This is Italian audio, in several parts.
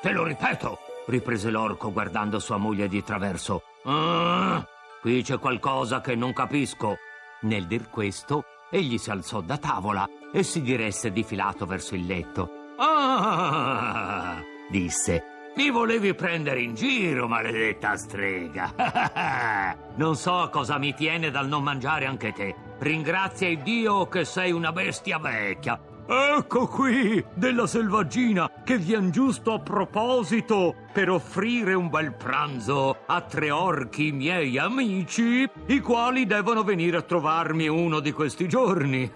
te lo ripeto, riprese l'orco guardando sua moglie di traverso. Ah, qui c'è qualcosa che non capisco. Nel dir questo, egli si alzò da tavola e si diresse difilato verso il letto. Ah, disse. Mi volevi prendere in giro, maledetta strega. non so cosa mi tiene dal non mangiare anche te. Ringrazia il Dio che sei una bestia vecchia. Ecco qui, della selvaggina, che vien giusto a proposito per offrire un bel pranzo a tre orchi miei amici, i quali devono venire a trovarmi uno di questi giorni.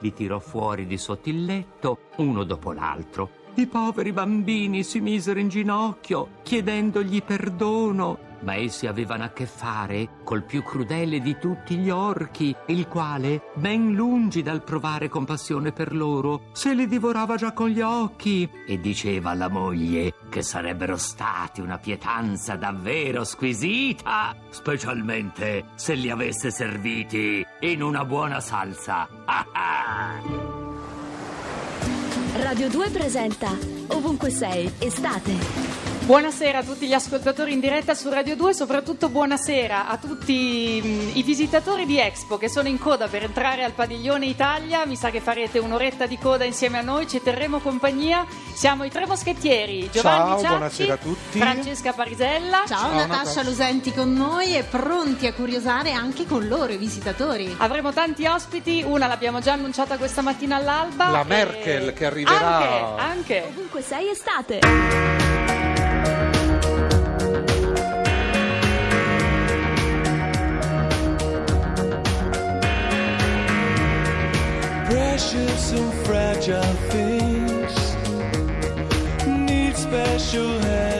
Li tirò fuori di sotto il letto, uno dopo l'altro. I poveri bambini si misero in ginocchio, chiedendogli perdono ma essi avevano a che fare col più crudele di tutti gli orchi, il quale, ben lungi dal provare compassione per loro, se li divorava già con gli occhi e diceva alla moglie che sarebbero stati una pietanza davvero squisita, specialmente se li avesse serviti in una buona salsa. Radio 2 presenta Ovunque sei, estate. Buonasera a tutti gli ascoltatori in diretta su Radio 2 e soprattutto buonasera a tutti i visitatori di Expo che sono in coda per entrare al padiglione Italia. Mi sa che farete un'oretta di coda insieme a noi, ci terremo compagnia. Siamo i tre moschettieri, Giovanni Ciao, Ciacchi, buonasera a tutti. Francesca Parisella. Ciao, Ciao, Natascia Natascia. Lusenti con noi e pronti a curiosare anche con loro i visitatori. Avremo tanti ospiti, una l'abbiamo già annunciata questa mattina all'alba. La e- Merkel che arriverà. Anche, anche. Ovunque sei, estate. Fragile things need special handling.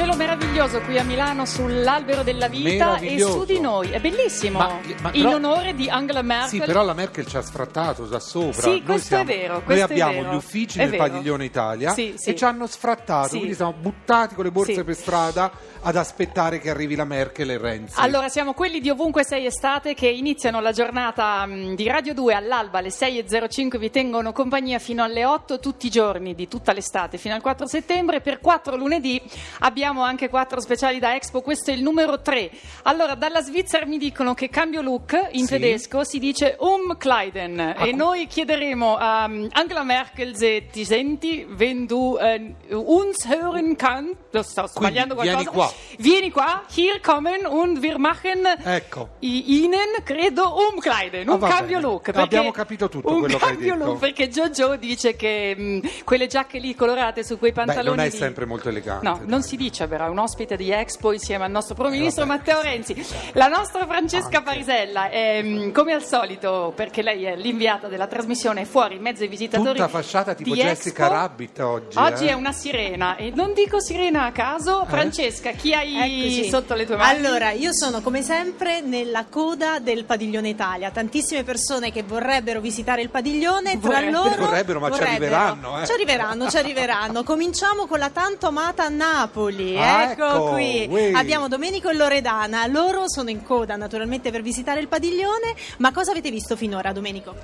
Cielo meraviglioso qui a Milano sull'albero della vita e su di noi. È bellissimo. Ma- ma in però- onore di Angela Merkel. Sì, però la Merkel ci ha sfrattato da sopra. Sì, Noi questo siamo- è vero, Noi questo è abbiamo vero. gli uffici È nel vero. padiglione Italia Sì, sì. e ci hanno sfrattato, Sì. quindi siamo buttati con le borse per strada ad aspettare che arrivi la Merkel e Renzi. Allora, siamo quelli di ovunque sei estate che iniziano la giornata mh, di Radio 2 all'alba alle 6.05, vi tengono compagnia fino alle 8 tutti i giorni di tutta l'estate fino al 4 settembre. Per 4 lunedì abbiamo anche 4 speciali da Expo, questo è il numero 3. Allora, dalla Svizzera mi dicono che cambio look in Sì. tedesco si dice Umkleiden e noi chiederemo a um, Angela Merkel se ti senti, wenn du eh, uns hören kannst, lo sto sbagliando vieni qualcosa. qua. Vieni qua, hier kommen und wir machen Ecco. Ihnen, credo, umkleiden, Ah, un va cambio bene. look. perché- Abbiamo capito tutto un quello che hai cambio detto. look, perché Jojo dice che mh, quelle giacche lì colorate su quei Beh, pantaloni non è di- sempre molto elegante. No, non si dice, verrà un ospite di Expo insieme al nostro Primo Ministro Eh, vabbè. Matteo Renzi. La nostra Francesca Anche. Parisella è mh, come al solito, perché lei è l'inviata della trasmissione, è fuori in mezzo ai visitatori. Tutta fasciata tipo di Jessica Expo. Rabbit oggi. Oggi eh. è una sirena e non dico sirena a caso. Francesca, chi hai Eccoci. sotto le tue mani? Allora, io sono come sempre nella coda del padiglione Italia. Tantissime persone che vorrebbero visitare il padiglione, tra Vorrebbero. loro Vorrebbero, ma ci arriveranno, eh. Ci arriveranno, ci arriveranno. Cominciamo con la tanto amata Napoli. Ah, ecco, ecco, qui. uè. Abbiamo Domenico e Loredana. Loro sono in coda naturalmente per visitare il padiglione. Ma cosa avete visto finora, Domenico?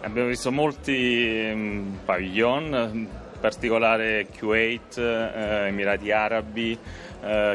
Abbiamo visto molti ehm, pavillon, in particolare Kuwait, eh, Emirati Arabi,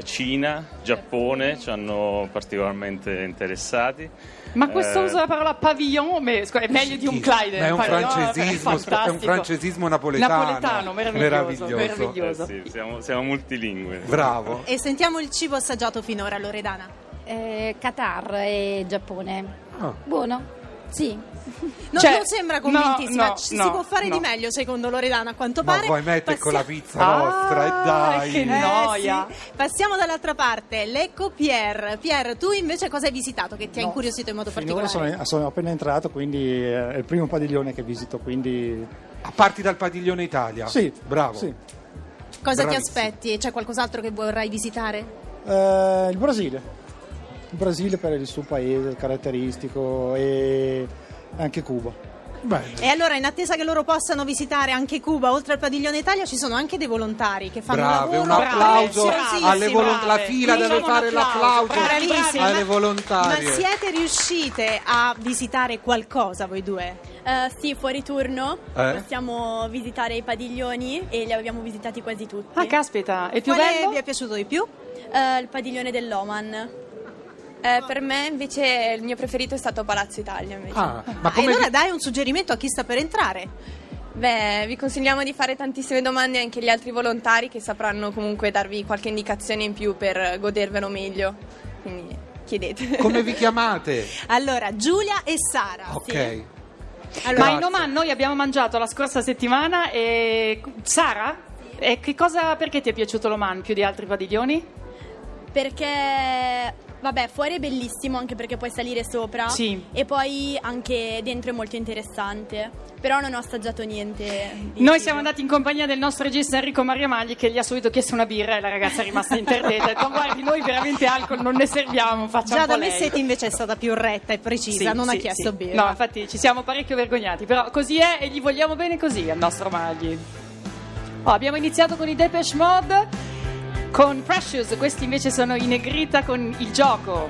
Cina, Giappone ci hanno particolarmente interessati. Ma questo Eh, uso della parola pavillon è meglio di un ma è un francesismo, è è un francesismo napoletano. Napoletano, meraviglioso. Meraviglioso. meraviglioso. eh sì, siamo, siamo multilingue. Bravo. E sentiamo il cibo assaggiato finora, Loredana. Eh, Qatar e Giappone. Ah. Buono? Sì. No, Cioè, non sembra convintissima. no, Ci- no, si può fare no. di meglio, secondo Loredana, a quanto Ma pare. vuoi mettere con la pizza nostra? E dai. che Eh, noia. sì. Passiamo dall'altra parte. Lecco Pier. Pier, tu invece cosa hai visitato che ti ha incuriosito in modo Finora particolare? sono, sono appena entrato, quindi eh, è il primo padiglione che visito, quindi A parti dal padiglione Italia. sì, Bravo. sì. Cosa ti Bravissimo. aspetti? C'è qualcos'altro che vorrai visitare? Eh, il Brasile. Il Brasile per il suo paese caratteristico e anche Cuba. Bene. E allora, in attesa che loro possano visitare anche Cuba, oltre al padiglione Italia, ci sono anche dei volontari che fanno Brave, un un lavoro applauso preziosissimo. alle volontari. La brave. fila deve Facciamo un fare applauso. l'applauso Bravissime. alle volontarie. Ma siete riuscite a visitare qualcosa voi due? Eh, sì, fuori turno Eh? possiamo visitare i padiglioni e li abbiamo visitati quasi tutti. Ah, caspita, è più Quale bello? vi è piaciuto di più? Eh, il padiglione dell'Oman. Eh, per me invece il mio preferito è stato Palazzo Italia. Invece. Ah, ma Ma come allora vi- dai un suggerimento a chi sta per entrare. Beh, vi consigliamo di fare tantissime domande anche agli altri volontari che sapranno comunque darvi qualche indicazione in più per godervelo meglio. Quindi chiedete. come vi chiamate? Allora, Giulia e Sara. Ok. Allora, Ma in Oman noi abbiamo mangiato la scorsa settimana e Sara, e che cosa, perché ti è piaciuto l'Oman più di altri padiglioni? Perché, vabbè, fuori è bellissimo anche perché puoi salire sopra. Sì. E poi anche dentro è molto interessante. Però non ho assaggiato niente. di Noi siamo andati in compagnia del nostro regista Enrico Maria Magli che gli ha subito chiesto una birra e la ragazza è rimasta interdetta. Ha detto guardi noi veramente alcol non ne serviamo, facciamo Già da lei. Messetti invece è stata più retta e precisa, Sì, non ha sì, chiesto sì. birra. No, infatti ci siamo parecchio vergognati, però così è e gli vogliamo bene così al nostro Magli. Oh, abbiamo iniziato con i Depeche Mode, con Precious, questi invece sono in negrita con il gioco.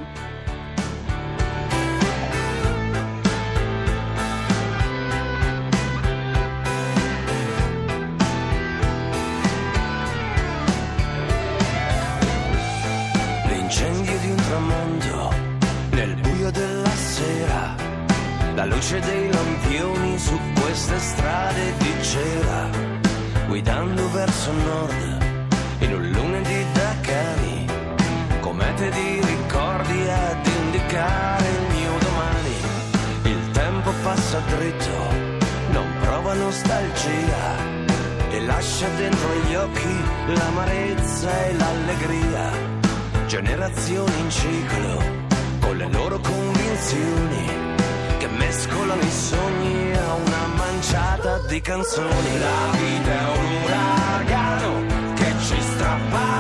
L'incendio di un tramonto nel buio della sera, la luce dei lampioni su queste strade di cera, guidando verso nord in un cani, comete di ricordi ad indicare il mio domani. Il tempo passa dritto, non prova nostalgia e lascia dentro gli occhi l'amarezza e l'allegria. Generazioni in ciclo con le loro convinzioni che mescolano i sogni a una manciata di canzoni. La vita è un uragano che ci strappa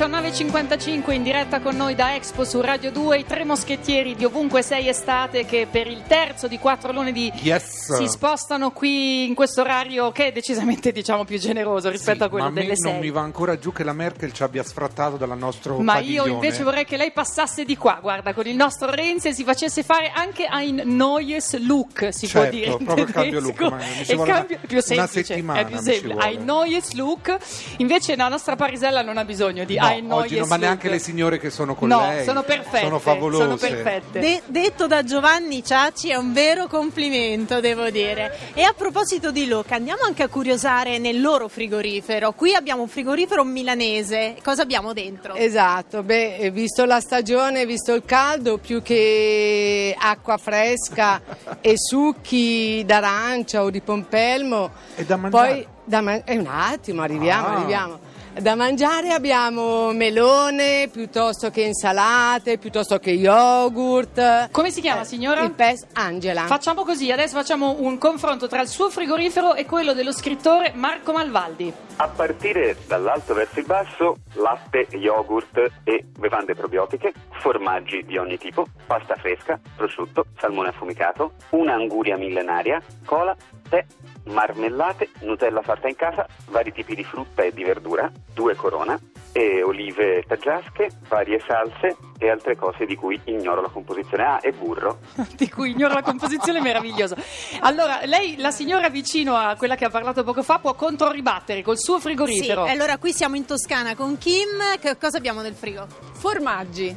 19.55 in diretta con noi da Expo su Radio 2, i tre moschettieri di ovunque sei estate che per il terzo di quattro lunedì Yes. si spostano qui in questo orario che è decisamente diciamo più generoso rispetto a quello Ma a me delle non 6. mi va ancora giù che la Merkel ci abbia sfrattato dal nostro Ma padiglione. io invece vorrei che lei passasse di qua, guarda, con il nostro Renzi e si facesse fare anche ein neues look, si può Certo, dire in proprio il cambio look, ma ci vuole cambio- una- è più una semplice, settimana è più semplice. Ein neues look, invece la nostra Parisella non ha bisogno di No, ein neues oggi no, ma neanche le signore che sono con No, lei. sono perfette, Sono favolose. sono perfette. De- detto da Giovanni Ciacci è un vero complimento, devo dire. E a proposito di look, andiamo anche a curiosare nel loro frigorifero. Qui abbiamo un frigorifero milanese. Cosa abbiamo dentro? Esatto, beh, eh, visto la stagione, visto il caldo, più che acqua fresca e succhi d'arancia o di pompelmo. E da mangiare? Poi, da man- eh, un attimo, arriviamo, Ah. arriviamo. Da mangiare abbiamo melone piuttosto che insalate, piuttosto che yogurt. Come si chiama, signora? Il pes Angela. Facciamo così, adesso facciamo un confronto tra il suo frigorifero e quello dello scrittore Marco Malvaldi. A partire dall'alto verso il basso, latte, yogurt e bevande probiotiche, formaggi di ogni tipo, pasta fresca, prosciutto, salmone affumicato, una anguria millenaria, cola, tè, marmellate, Nutella fatta in casa, vari tipi di frutta e di verdura, due corona e olive taggiasche, varie salse e altre cose di cui ignoro la composizione. Ah, e burro. di cui ignoro la composizione meravigliosa. Allora, lei, la signora vicino a quella che ha parlato poco fa, può controribattere col suo Sì, frigorifero. allora qui siamo in Toscana con Kim. Che cosa abbiamo nel frigo? Formaggi.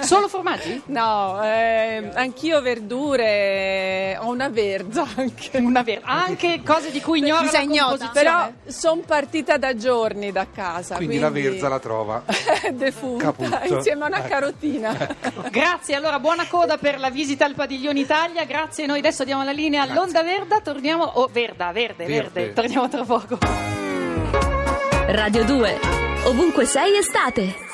Solo formaggi? No, eh, anch'io verdure, ho una verza anche. Una ver- anche cose di cui ignoro la composizione. Però sono partita da giorni da casa. Quindi, la verza la trova. defunta Caputto. insieme a una Ecco. Carotina. Grazie, allora buona coda per la visita al Padiglione Italia. Grazie, noi adesso diamo la linea all'Onda Verda. Torniamo. Oh, Verda, verde, verde. Verde. Torniamo tra poco. Radio 2. Ovunque sei estate.